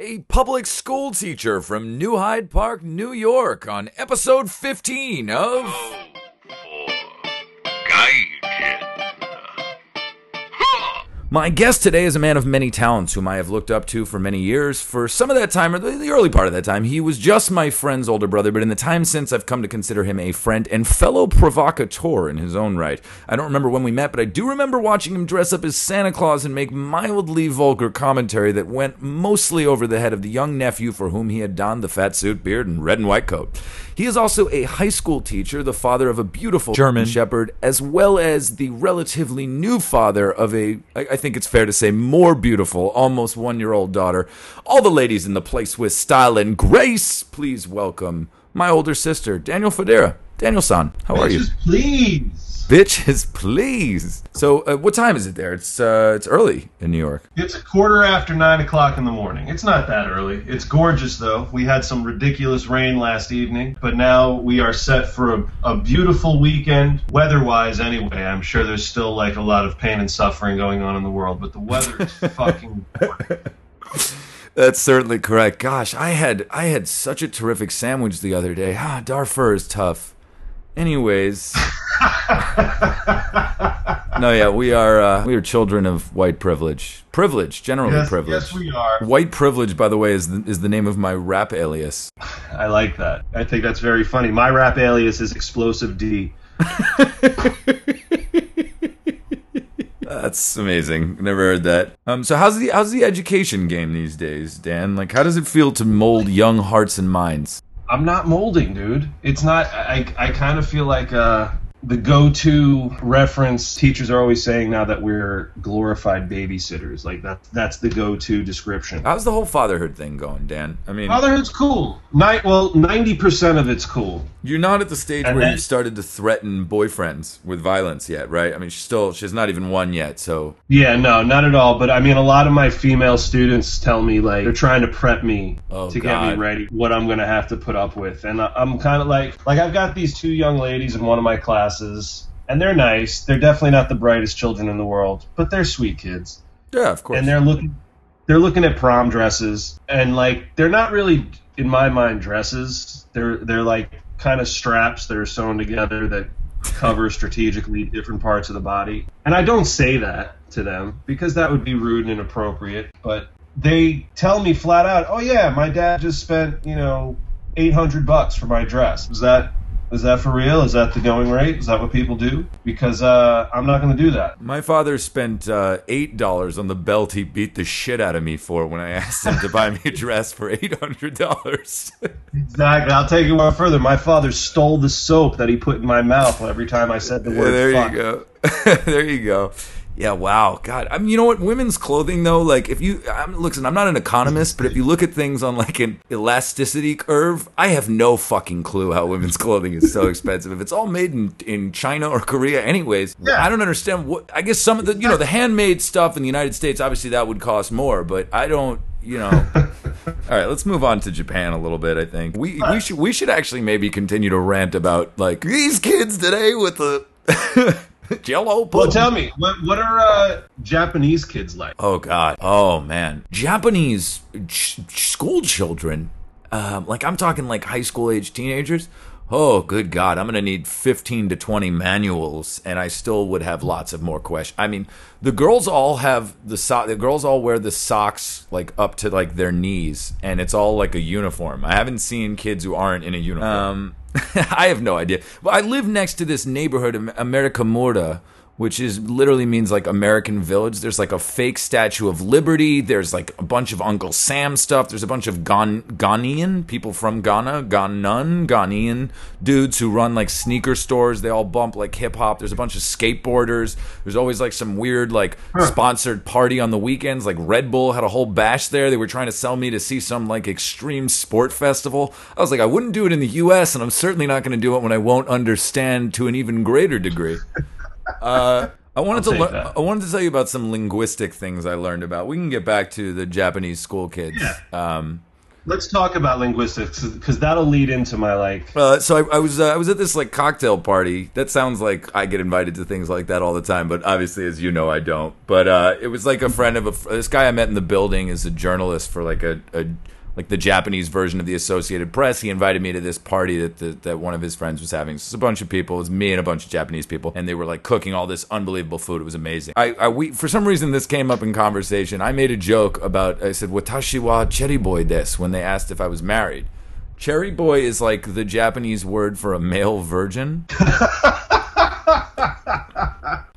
a public school teacher from New Hyde Park, New York, on episode 15 of. My guest today is a man of many talents whom I have looked up to for many years. For some of that time, or the, early part of that time, he was just my friend's older brother, but in the time since, I've come to consider him a friend and fellow provocateur in his own right. I don't remember when we met, but I do remember watching him dress up as Santa Claus and make mildly vulgar commentary that went mostly over the head of the young nephew for whom he had donned the fat suit, beard, and red and white coat. He is also a high school teacher, the father of a beautiful German Shepherd, as well as the relatively new father of a, I I think it's fair to say, more beautiful, almost one year old daughter. All the ladies in the place with style and grace, please welcome my older sister, Daniel Federa. Daniel san, how are you? Please. Bitches, please. So, uh, what time is it there? It's uh, it's early in New York. It's a quarter after nine o'clock in the morning. It's not that early. It's gorgeous though. We had some ridiculous rain last evening, but now we are set for a, a beautiful weekend, weather-wise. Anyway, I'm sure there's still like a lot of pain and suffering going on in the world, but the weather is fucking. That's certainly correct. Gosh, I had I had such a terrific sandwich the other day. Ah, Darfur is tough. Anyways, no, yeah, we are uh, we are children of white privilege. Privilege, generally Yes, privilege. yes, we are. White privilege, by the way, is the, is the name of my rap alias. I like that. I think that's very funny. My rap alias is Explosive D. That's amazing. Never heard that. Um, so how's the how's the education game these days, Dan? Like, how does it feel to mold young hearts and minds? I'm not molding, dude. It's not. I I kind of feel like uh, the go-to reference. Teachers are always saying now that we're glorified babysitters. Like that. That's the go-to description. How's the whole fatherhood thing going, Dan? I mean, Fatherhood's cool. Ni- well, ninety percent of it's cool. You're not at the stage And where then- you started to threaten boyfriends with violence yet, right? I mean, she's still she's not even one yet, so Yeah, no, not at all. But I mean, a lot of my female students tell me like they're trying to prep me Oh, to get me ready what I'm gonna have to put up with, and I- I'm kind of like like I've got these two young ladies in one of my classes, and they're nice. They're definitely not the brightest children in the world, but they're sweet kids, yeah, of course. and they're looking they're looking at prom dresses, and like they're not really in my mind dresses. They're they're like kind of straps that are sewn together that cover strategically different parts of the body. And I don't say that to them because that would be rude and inappropriate, but they tell me flat out, "Oh yeah, my dad just spent, you know, 800 bucks for my dress." Is that is that for real? Is that the going rate? Is that what people do? Because uh, I'm not going to do that. My father spent uh, eight dollars on the belt he beat the shit out of me for when I asked him to buy me a dress for eight hundred dollars. Exactly. I'll take it one further. My father stole the soap that he put in my mouth every time I said the word there fuck. you go. there you go. Yeah, wow, God. I mean, you know what? Women's clothing, though, like if you, I'm, listen, I'm not an economist, but if you look at things on like an elasticity curve, I have no fucking clue how women's clothing is so expensive. If it's all made in in China or Korea, anyways, Yeah. I don't understand what. I guess some of the, you know, the handmade stuff in the United States, obviously that would cost more, but I don't. You know, all right. Let's move on to Japan a little bit. I think we we should we should actually maybe continue to rant about like these kids today with the Jello Well, tell me, what what are uh, Japanese kids like? Oh God. Oh man. Japanese ch- school children, um, like I'm talking like high school age teenagers. Oh, good God! I'm gonna need 15 to 20 manuals, and I still would have lots of more questions. I mean, the girls all have the so- The girls all wear the socks like up to like their knees, and it's all like a uniform. I haven't seen kids who aren't in a uniform. Um, I have no idea. But I live next to this neighborhood, Am- Amerika-mura, which is literally means like American Village. There's like a fake Statue of Liberty. There's like a bunch of Uncle Sam stuff. There's a bunch of Ghan- Ghanaian people from Ghana, Ghanan, Ghanaian dudes who run like sneaker stores. They all bump like hip hop. There's a bunch of skateboarders. There's always like some weird like sponsored party on the weekends. Like Red Bull had a whole bash there. They were trying to sell me to see some like extreme sport festival. I was like, I wouldn't do it in the U.S. and I'm certainly not going to do it when I won't understand to an even greater degree. Uh, I wanted I'll to learn. I wanted to tell you about some linguistic things I learned about. We can get back to the Japanese school kids. Yeah. Um, Let's talk about linguistics because that'll lead into my like. Uh, so I, I was uh, I was at this like cocktail party. That sounds like I get invited to things like that all the time, but obviously, as you know, I don't. But uh, it was like a friend of a this guy I met in the building is a journalist for like a, a like the Japanese version of the Associated Press. He invited me to this party that the, that one of his friends was having. It's a bunch of people. It was me and a bunch of Japanese people, and they were like cooking all this unbelievable food. It was amazing. I, I we for some reason this came up in conversation. I made a joke about. I said "Watashi wa cherry boy des" when they asked if I was married. Cherry boy is like the Japanese word for a male virgin.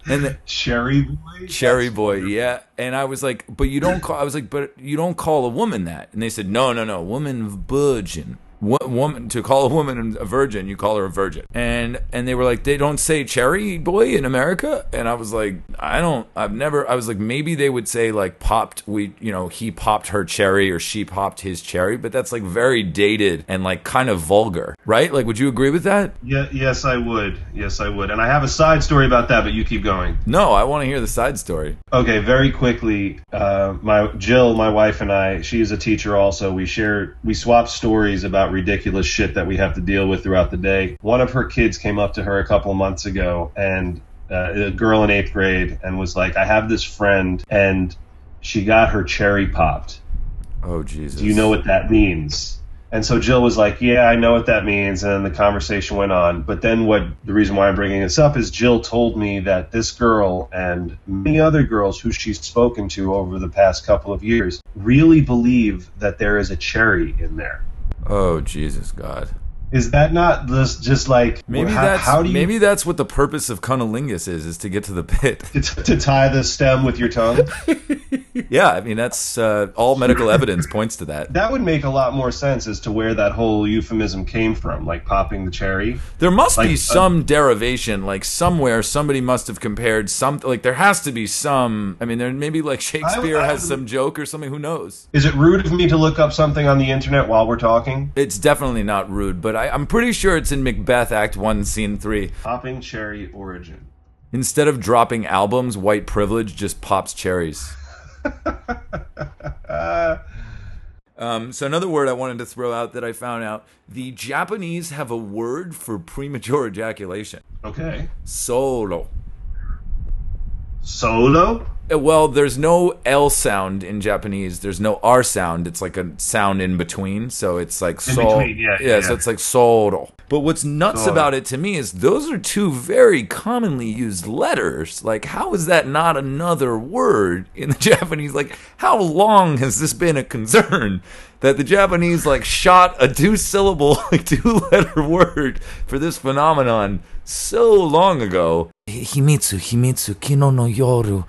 and the, cherry boy? Cherry boy yeah. And i was like but you don't call i was like but you don't call a woman that. And they said no no no woman virgin woman to call a woman a virgin, you call her a virgin. And and they were like, they don't say cherry boy in America. And I was like, I don't. I've never. I was like, maybe they would say like popped. We you know he popped her cherry or she popped his cherry, but that's like very dated and like kind of vulgar, right? Like, would you agree with that? Yeah. Yes, I would. Yes, I would. And I have a side story about that, but you keep going. No, I want to hear the side story. Okay, very quickly. Uh, my Jill, my wife, and I. She is a teacher also. We share. We swap stories about ridiculous shit that we have to deal with throughout the day. One of her kids came up to her a couple of months ago and uh, a girl in eighth grade and was like, I have this friend and she got her cherry popped. Oh, Jesus. Do you know what that means? And so Jill was like, "Yeah, I know what that means." And the conversation went on. But then, what the reason why I'm bringing this up is Jill told me that this girl and many other girls who she's spoken to over the past couple of years really believe that there is a cherry in there. Oh Jesus God! Is that not this just like maybe how, that's how do you, maybe that's what the purpose of cunnilingus is is to get to the pit to, to tie the stem with your tongue? yeah, I mean that's uh, all medical evidence points to that. That would make a lot more sense as to where that whole euphemism came from, like popping the cherry. There must like, be uh, some uh, derivation, like somewhere somebody must have compared something. Like there has to be some. I mean, there maybe like Shakespeare I, I, has some joke or something. Who knows? Is it rude of me to look up something on the internet while we're talking? It's definitely not rude, but I, I'm pretty sure it's in Macbeth Act One, Scene Three. Popping cherry origin. Instead of dropping albums, white privilege just pops cherries. um, so another word I wanted to throw out that I found out: the Japanese have a word for premature ejaculation. Okay. Solo. Solo. Uh, well, there's no L sound in Japanese. There's no R sound. It's like a sound in between. So it's like sol. Yeah, yeah, yeah, so it's like solo. But what's nuts about it to me is those are two very commonly used letters. Like, how is that not another word in the Japanese? Like, how long has this been a concern that the Japanese like shot a two syllable, like two letter word for this phenomenon so long ago. Himitsu, himitsu, kino no yoru,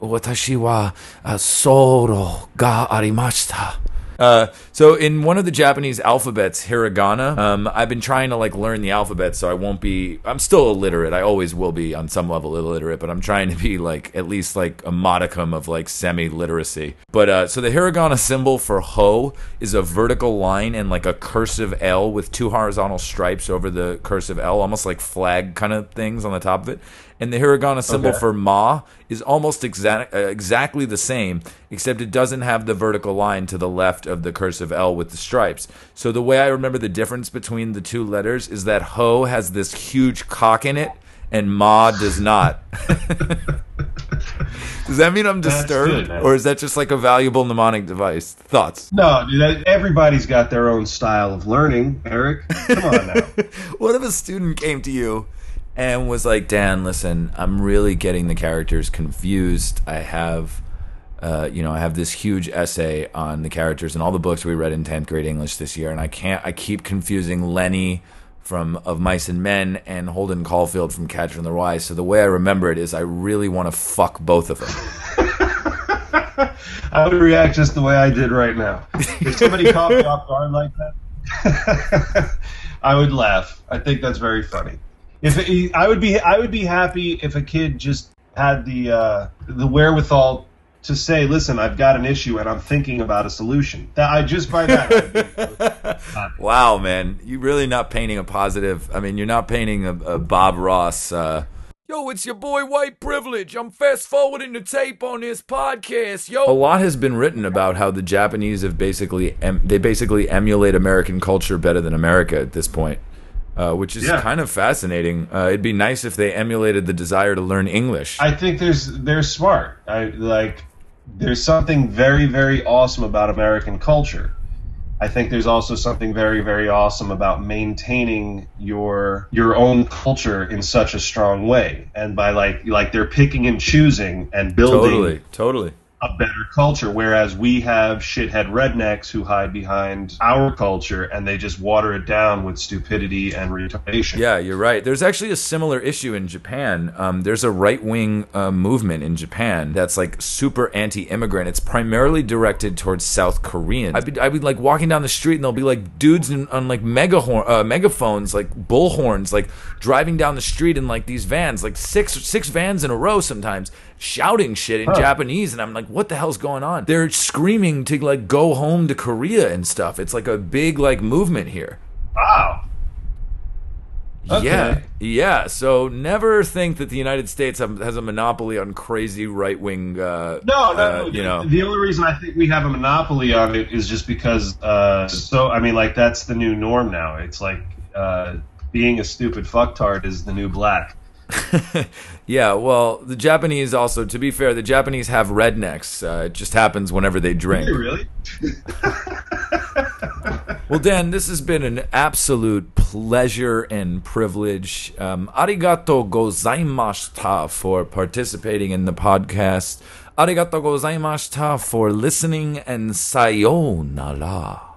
watashi wa uh, soro ga arimashita. Uh, so in one of the Japanese alphabets, hiragana, um, I've been trying to like learn the alphabet, so I won't be. I'm still illiterate. I always will be on some level illiterate, but I'm trying to be like at least like a modicum of like semi literacy. But uh, so the hiragana symbol for ho is a vertical line and like a cursive L with two horizontal stripes over the cursive L, almost like flag kind of things on the top of it and the hiragana symbol okay. for ma is almost exa- uh, exactly the same, except it doesn't have the vertical line to the left of the cursive L with the stripes. So the way I remember the difference between the two letters is that ho has this huge cock in it, and ma does not. Does that mean I'm disturbed, good, or is that just like a valuable mnemonic device? Thoughts? No, dude, everybody's got their own style of learning. Eric, come on now. what if a student came to you and was like, Dan, listen, I'm really getting the characters confused. I have, uh, you know, I have this huge essay on the characters and all the books we read in 10th grade English this year, and I can't, I keep confusing Lenny from Of Mice and Men and Holden Caulfield from Catcher in the Rye. So the way I remember it is I really want to fuck both of them. I would react just the way I did right now. If somebody caught me off guard like that, I would laugh. I think that's very funny. If it, I would be, I would be happy if a kid just had the uh, the wherewithal to say, "Listen, I've got an issue and I'm thinking about a solution." That I just by that. wow, man, you're really not painting a positive. I mean, you're not painting a, a Bob Ross. Uh, Yo, it's your boy White Privilege. I'm fast forwarding the tape on this podcast. Yo, a lot has been written about how the Japanese have basically em- they basically emulate American culture better than America at this point, uh, which is Yeah. kind of fascinating. Uh, it'd be nice if they emulated the desire to learn English. I think there's they're smart. I like there's something very very awesome about American culture. I think there's also something very very awesome about maintaining your your own culture in such a strong way and by like like they're picking and choosing and building totally, totally. A better culture whereas we have shithead rednecks who hide behind our culture and they just water it down with stupidity and retardation. Yeah, you're right. There's actually a similar issue in Japan. Um, there's a right wing uh, movement in Japan that's like super anti immigrant. It's primarily directed towards South Koreans. I'd be, I'd be like walking down the street and there'll be like dudes in, on like megahorn, uh, megaphones, like bullhorns, like driving down the street in like these vans, like six six vans in a row sometimes, shouting shit in Japanese. And I'm like, what the hell's going on? They're screaming to like go home to Korea and stuff. It's like a big like movement here. Wow. Okay. Yeah, yeah. So never think that the United States have, has a monopoly on crazy right wing. Uh, No, no, uh, no. you know. the only reason I think we have a monopoly on it is just because. Uh, so I mean, like that's the new norm now. It's like uh, being a stupid fucktard is the new black. yeah, well, the Japanese also. To be fair, the Japanese have rednecks. Uh, it just happens whenever they drink. Really? Well, Dan, this has been an absolute pleasure and privilege. Um, arigato gozaimashita for participating in the podcast. Arigato gozaimashita for listening, and sayonara.